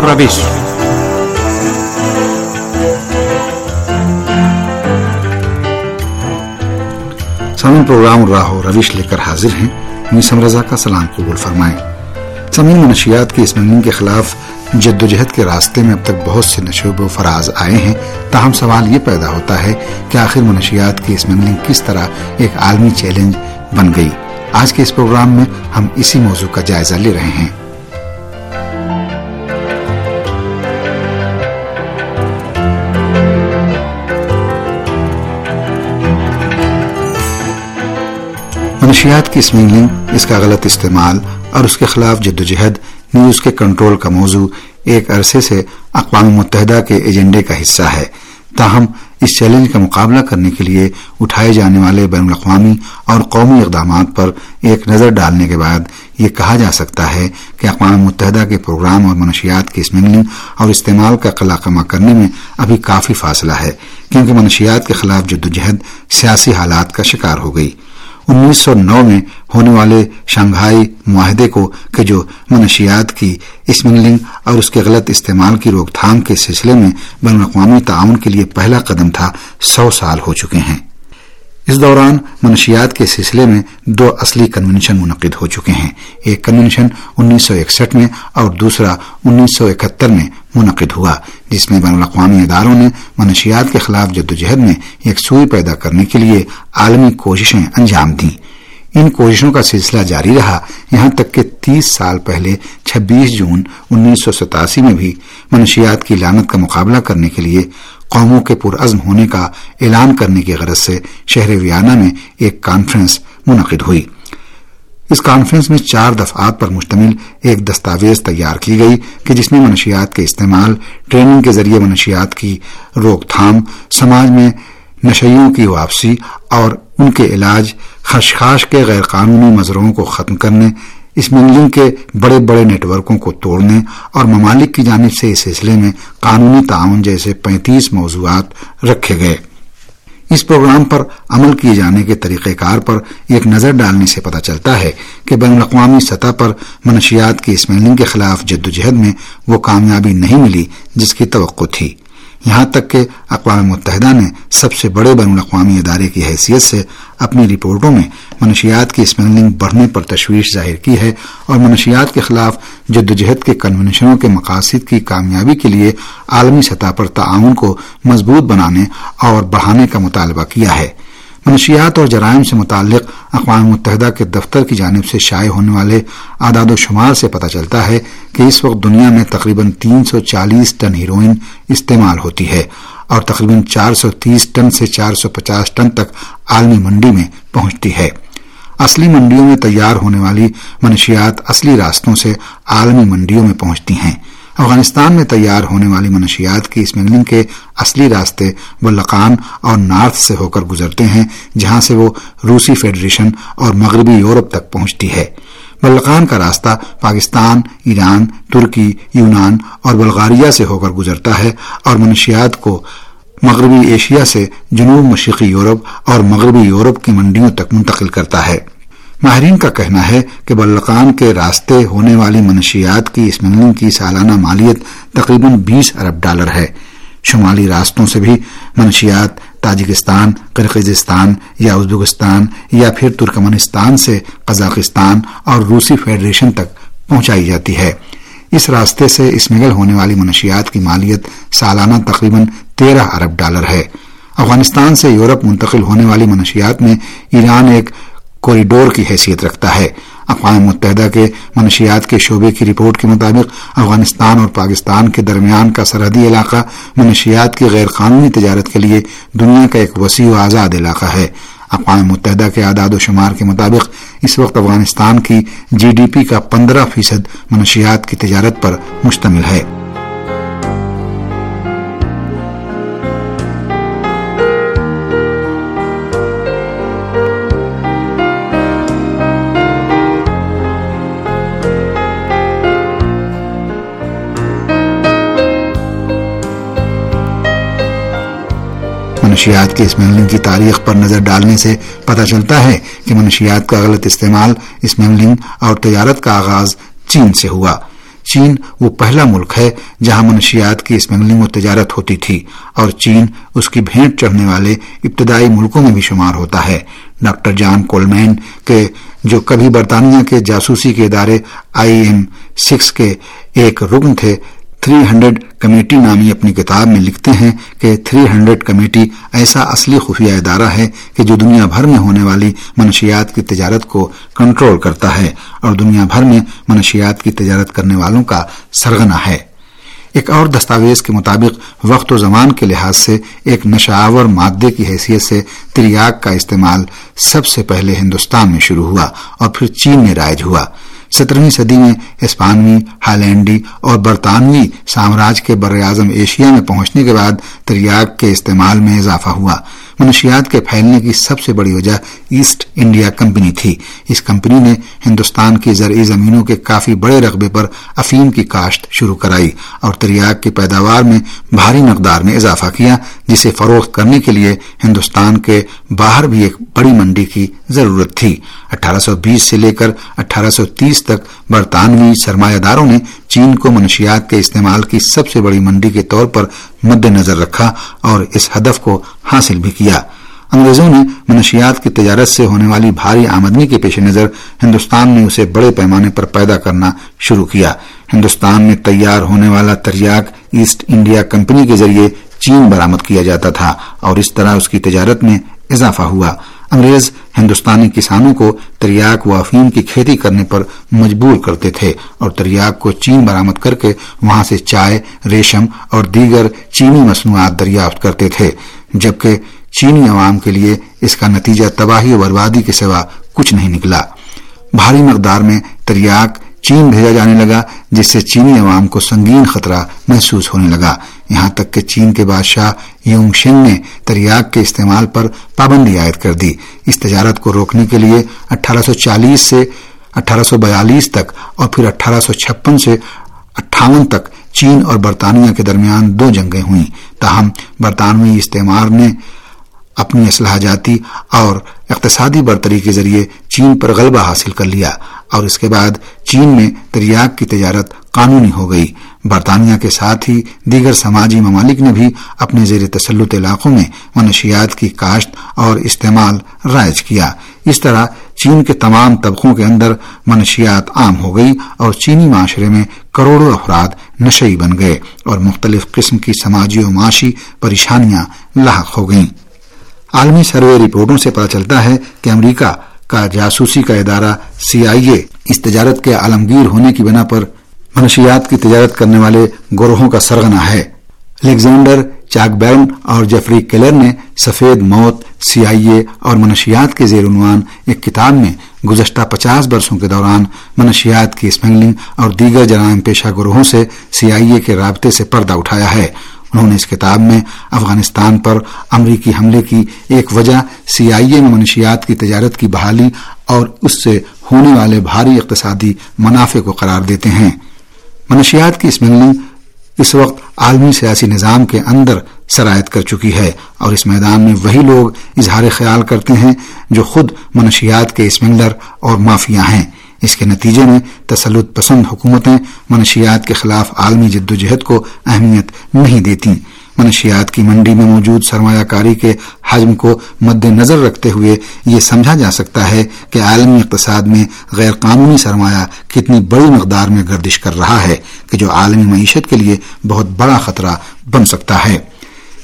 راہ سامعین پروگرام راہ و روش لے کر حاضر ہیں میسم رضا کا سلام قبول فرمائیں سامعین منشیات کی اس مہنگی کے خلاف جد و جہد کے راستے میں اب تک بہت سے نشوب و فراز آئے ہیں تاہم سوال یہ پیدا ہوتا ہے کہ آخر منشیات کی اسمگلنگ کس طرح ایک عالمی چیلنج بن گئی آج کے اس پروگرام میں ہم اسی موضوع کا جائزہ لے رہے ہیں منشیات کی اسمگلنگ اس کا غلط استعمال اور اس کے خلاف جد و جہد نیوز کے کنٹرول کا موضوع ایک عرصے سے اقوام متحدہ کے ایجنڈے کا حصہ ہے۔ تاہم، اس چیلنج کا مقابلہ کرنے کے لیے اٹھائے جانے والے بین الاقوامی اور قومی اقدامات پر ایک نظر ڈالنے کے بعد یہ کہا جا سکتا ہے کہ اقوام متحدہ کے پروگرام اور منشیات کی اسمگلنگ اور استعمال کا قلع کرنے میں ابھی کافی فاصلہ ہے، کیونکہ منشیات کے خلاف جدوجہد سیاسی حالات کا شکار ہو گئی۔ انیس سو نو میں ہونے والے شنگھائی معاہدے کو کہ جو منشیات کی اسمگلنگ اور اس کے غلط استعمال کی روک تھام کے سلسلے میں بین الاقوامی تعاون کے لیے پہلا قدم تھا، سو سال ہو چکے ہیں۔ اس دوران منشیات کے سلسلے میں دو اصلی کنونشن منعقد ہو چکے ہیں۔ ایک کنونشن انیس سو اکسٹھ میں اور دوسرا انیس سو اکہتر میں منعقد ہوا، جس میں بین الاقوامی اداروں نے منشیات کے خلاف جدوجہد میں یکسوئی پیدا کرنے کے لیے عالمی کوششیں انجام دیں۔ ان کوششوں کا سلسلہ جاری رہا۔ یہاں تک کہ تیس سال پہلے، چھبیس جون انیس سو ستاسی میں بھی منشیات کی لانت کا مقابلہ کرنے کے لیے قوموں کے پرعزم ہونے کا اعلان کرنے کی غرض سے شہر ویانا میں ایک کانفرنس منعقد ہوئی۔ اس کانفرنس میں چار دفعات پر مشتمل ایک دستاویز تیار کی گئی کہ جس میں منشیات کے استعمال، ٹریننگ کے ذریعے منشیات کی روک تھام، سماج میں نشیوں کی واپسی اور ان کے علاج، خشخاش کے غیر قانونی مظروں کو ختم کرنے اس منگلنگ کے بڑے بڑے نیٹ ورکوں کو توڑنے اور ممالک کی جانب سے اس سلسلے میں قانونی تعاون جیسے پینتیس موضوعات رکھے گئے۔ اس پروگرام پر عمل کیے جانے کے طریقہ کار پر ایک نظر ڈالنے سے پتہ چلتا ہے کہ بین الاقوامی سطح پر منشیات کی اسمیلنگ کے خلاف جدوجہد میں وہ کامیابی نہیں ملی جس کی توقع تھی۔ یہاں تک کہ اقوام متحدہ نے سب سے بڑے بین الاقوامی ادارے کی حیثیت سے اپنی رپورٹوں میں منشیات کی اسمگلنگ بڑھنے پر تشویش ظاہر کی ہے اور منشیات کے خلاف جدوجہد کے کنونشنوں کے مقاصد کی کامیابی کے لیے عالمی سطح پر تعاون کو مضبوط بنانے اور بڑھانے کا مطالبہ کیا ہے۔ منشیات اور جرائم سے متعلق اقوام متحدہ کے دفتر کی جانب سے شائع ہونے والے اعداد و شمار سے پتہ چلتا ہے کہ اس وقت دنیا میں تقریباً تین سو چالیس ٹن ہیروئن استعمال ہوتی ہے اور تقریباً چار سو تیس ٹن سے چار سو پچاس ٹن تک عالمی منڈی میں پہنچتی ہے۔ اصلی منڈیوں میں تیار ہونے والی منشیات اصلی راستوں سے عالمی منڈیوں میں پہنچتی ہیں۔ افغانستان میں تیار ہونے والی منشیات کی اسمگلنگ کے اصلی راستے بلقان اور نارتھ سے ہو کر گزرتے ہیں، جہاں سے وہ روسی فیڈریشن اور مغربی یورپ تک پہنچتی ہے۔ بلقان کا راستہ پاکستان، ایران، ترکی، یونان اور بلغاریہ سے ہو کر گزرتا ہے اور منشیات کو مغربی ایشیا سے جنوب مشرقی یورپ اور مغربی یورپ کی منڈیوں تک منتقل کرتا ہے۔ ماہرین کا کہنا ہے کہ بلقان کے راستے ہونے والی منشیات کی اسمگلنگ کی سالانہ مالیت تقریباً بیس ارب ڈالر ہے۔ شمالی راستوں سے بھی منشیات تاجکستان کرقزستان یا ازبکستان یا پھر ترکمنستان سے قزاقستان اور روسی فیڈریشن تک پہنچائی جاتی ہے۔ اس راستے سے اسمگل ہونے والی منشیات کی مالیت سالانہ تقریباً تیرہ ارب ڈالر ہے۔ افغانستان سے یورپ منتقل ہونے والی منشیات میں ایران ایک کوریڈور کی حیثیت رکھتا ہے۔ اقوام متحدہ کے منشیات کے شعبے کی رپورٹ کے مطابق افغانستان اور پاکستان کے درمیان کا سرحدی علاقہ منشیات کی غیر قانونی تجارت کے لیے دنیا کا ایک وسیع و آزاد علاقہ ہے۔ اقوام متحدہ کے اعداد و شمار کے مطابق اس وقت افغانستان کی جی ڈی پی کا پندرہ فیصد منشیات کی تجارت پر مشتمل ہے۔ منشیات کے اسمیلنگ کی تاریخ پر نظر ڈالنے سے پتہ چلتا ہے کہ منشیات کا غلط استعمال اسمیلنگ اور تجارت کا آغاز چین سے ہوا۔ چین وہ پہلا ملک ہے جہاں منشیات کی اسمگلنگ و تجارت ہوتی تھی اور چین اس کی بھینٹ چڑھنے والے ابتدائی ملکوں میں بھی شمار ہوتا ہے۔ ڈاکٹر جان کولمین کے جو کبھی برطانیہ کے جاسوسی کے ادارے آئی ایم سکس کے ایک رکن تھے تھری ہنڈریڈ کمیٹی نامی اپنی کتاب میں لکھتے ہیں کہ تھری ہنڈریڈ کمیٹی ایسا اصلی خفیہ ادارہ ہے کہ جو دنیا بھر میں ہونے والی منشیات کی تجارت کو کنٹرول کرتا ہے اور دنیا بھر میں منشیات کی تجارت کرنے والوں کا سرگنا ہے۔ ایک اور دستاویز کے مطابق، وقت و زمان کے لحاظ سے ایک نشاور مادے کی حیثیت سے تریاگ کا استعمال سب سے پہلے ہندوستان میں شروع ہوا اور پھر چین میں رائج ہوا۔ سترہویں صدی میں اسپانوی ہالینڈی اور برطانوی سامراج کے بر اعظم ایشیا میں پہنچنے کے بعد تریاگ کے استعمال میں اضافہ ہوا۔ منشیات کے پھیلنے کی سب سے بڑی وجہ ایسٹ انڈیا کمپنی تھی۔ اس کمپنی نے ہندوستان کی زرعی زمینوں کے کافی بڑے رقبے پر افیم کی کاشت شروع کرائی اور تریاگ کی پیداوار میں بھاری مقدار میں اضافہ کیا، جسے فروخت کرنے کے لیے ہندوستان کے باہر بھی ایک بڑی منڈی کی ضرورت تھی۔ اٹھارہ سو بیس سے لے کر اٹھارہ سو تیس تک برطانوی سرمایہ داروں نے چین کو منشیات کے استعمال کی سب سے بڑی منڈی کے طور پر مد نظر رکھا اور اس ہدف کو حاصل بھی کیا۔ انگریزوں نے منشیات کی تجارت سے ہونے والی بھاری آمدنی کے پیش نظر ہندوستان میں اسے بڑے پیمانے پر پیدا کرنا شروع کیا۔ ہندوستان میں تیار ہونے والا تریاک ایسٹ انڈیا کمپنی کے ذریعے چین برامد کیا جاتا تھا اور اس طرح اس کی تجارت میں اضافہ ہوا۔ انگریز ہندوستانی کسانوں کو تریاک و افیم کی کھیتی کرنے پر مجبور کرتے تھے اور تریاک کو چین برامد کر کے وہاں سے چائے، ریشم اور دیگر چینی مصنوعات دریافت کرتے تھے، جبکہ چینی عوام کے لیے اس کا نتیجہ تباہی و بربادی کے سوا کچھ نہیں نکلا۔ بھاری مقدار میں تریاک چین بھیجا جانے لگا، جس سے چینی عوام کو سنگین خطرہ محسوس ہونے لگا۔ یہاں تک کہ چین کے بادشاہ یونگ شنگ نے تریاک کے استعمال پر پابندی عائد کر دی۔ اس تجارت کو روکنے کے لیے اٹھارہ سو چالیس سے اٹھارہ سو بیالیس تک اور پھر اٹھارہ سو چھپن سے اٹھاون تک چین اور برطانیہ کے درمیان دو جنگیں ہوئیں۔ تاہم، برطانوی استعمار نے اپنی اصلاح جاتی اور اقتصادی برتری کے ذریعے چین پر غلبہ حاصل کر لیا اور اس کے بعد چین میں تریاک کی تجارت قانونی ہو گئی۔ برطانیہ کے ساتھ ہی دیگر سماجی ممالک نے بھی اپنے زیر تسلط علاقوں میں منشیات کی کاشت اور استعمال رائج کیا۔ اس طرح چین کے تمام طبقوں کے اندر منشیات عام ہو گئی اور چینی معاشرے میں کروڑوں افراد نشئی بن گئے اور مختلف قسم کی سماجی و معاشی پریشانیاں لاحق ہو گئیں۔ عالمی سروے رپورٹوں سے پتہ چلتا ہے کہ امریکہ کا جاسوسی کا ادارہ سی آئی اے اس تجارت کے عالمگیر ہونے کی بنا پر منشیات کی تجارت کرنے والے گروہوں کا سرگنا ہے۔ الیگزینڈر چاک بیرن اور جفری کیلر نے سفید موت سی آئی اے اور منشیات کے زیر عنوان ایک کتاب میں گزشتہ پچاس برسوں کے دوران منشیات کی اسمگلنگ اور دیگر جرائم پیشہ گروہوں سے سی آئی اے کے رابطے سے پردہ اٹھایا ہے۔ انہوں نے اس کتاب میں افغانستان پر امریکی حملے کی ایک وجہ سی آئی اے میں منشیات کی تجارت کی بحالی اور اس سے ہونے والے بھاری اقتصادی منافع کو قرار دیتے ہیں۔ منشیات کی اسمگلنگ اس وقت عالمی سیاسی نظام کے اندر سرایت کر چکی ہے اور اس میدان میں وہی لوگ اظہار خیال کرتے ہیں جو خود منشیات کے اسمگلر اور مافیا ہیں۔ اس کے نتیجے میں تسلط پسند حکومتیں منشیات کے خلاف عالمی جد و جہد کو اہمیت نہیں دیتی منشیات کی منڈی میں موجود سرمایہ کاری کے حجم کو مد نظر رکھتے ہوئے یہ سمجھا جا سکتا ہے کہ عالمی اقتصاد میں غیر قانونی سرمایہ کتنی بڑی مقدار میں گردش کر رہا ہے کہ جو عالمی معیشت کے لیے بہت بڑا خطرہ بن سکتا ہے۔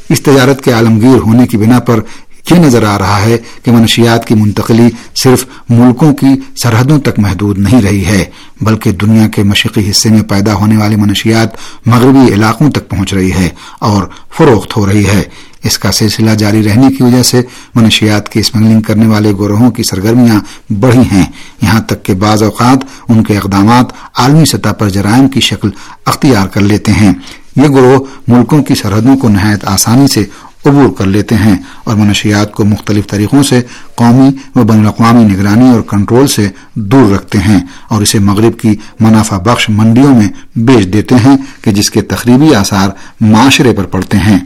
اس تجارت کے عالمگیر ہونے کی بنا پر یہ نظر آ رہا ہے کہ منشیات کی منتقلی صرف ملکوں کی سرحدوں تک محدود نہیں رہی ہے، بلکہ دنیا کے مشرقی حصے میں پیدا ہونے والی منشیات مغربی علاقوں تک پہنچ رہی ہے اور فروخت ہو رہی ہے۔ اس کا سلسلہ جاری رہنے کی وجہ سے منشیات کی اسمگلنگ کرنے والے گروہوں کی سرگرمیاں بڑھی ہیں۔ یہاں تک کہ بعض اوقات ان کے اقدامات عالمی سطح پر جرائم کی شکل اختیار کر لیتے ہیں۔ یہ گروہ ملکوں کی سرحدوں کو نہایت آسانی سے عبور کر لیتے ہیں اور منشیات کو مختلف طریقوں سے قومی و بین الاقوامی نگرانی اور کنٹرول سے دور رکھتے ہیں اور اسے مغرب کی منافع بخش منڈیوں میں بیچ دیتے ہیں کہ جس کے تقریبی آثار معاشرے پر پڑتے ہیں۔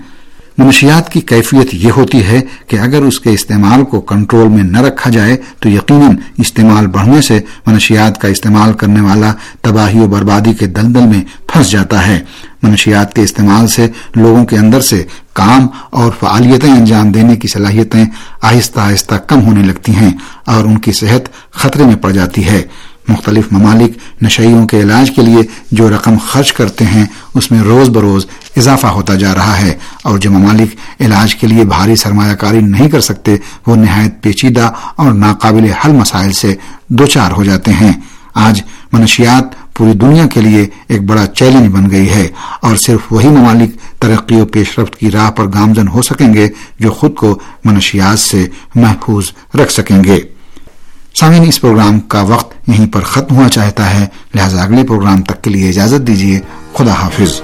منشیات کی کیفیت یہ ہوتی ہے کہ اگر اس کے استعمال کو کنٹرول میں نہ رکھا جائے تو یقیناً استعمال بڑھنے سے منشیات کا استعمال کرنے والا تباہی و بربادی کے دلدل میں پھنس جاتا ہے۔ منشیات کے استعمال سے لوگوں کے اندر سے کام اور فعالیتیں انجام دینے کی صلاحیتیں آہستہ آہستہ کم ہونے لگتی ہیں اور ان کی صحت خطرے میں پڑ جاتی ہے۔ مختلف ممالک نشیوں کے علاج کے لیے جو رقم خرچ کرتے ہیں، اس میں روز بروز اضافہ ہوتا جا رہا ہے۔ اور جو ممالک علاج کے لیے بھاری سرمایہ کاری نہیں کر سکتے، وہ نہایت پیچیدہ اور ناقابل حل مسائل سے دوچار ہو جاتے ہیں۔ آج منشیات پوری دنیا کے لیے ایک بڑا چیلنج بن گئی ہے اور صرف وہی ممالک ترقی و پیش رفت کی راہ پر گامزن ہو سکیں گے جو خود کو منشیات سے محفوظ رکھ سکیں گے۔ سامعین، اس پروگرام کا وقت یہیں پر ختم ہوا چاہتا ہے۔ لہذا اگلے پروگرام تک کے لیے اجازت دیجیے۔ خدا حافظ۔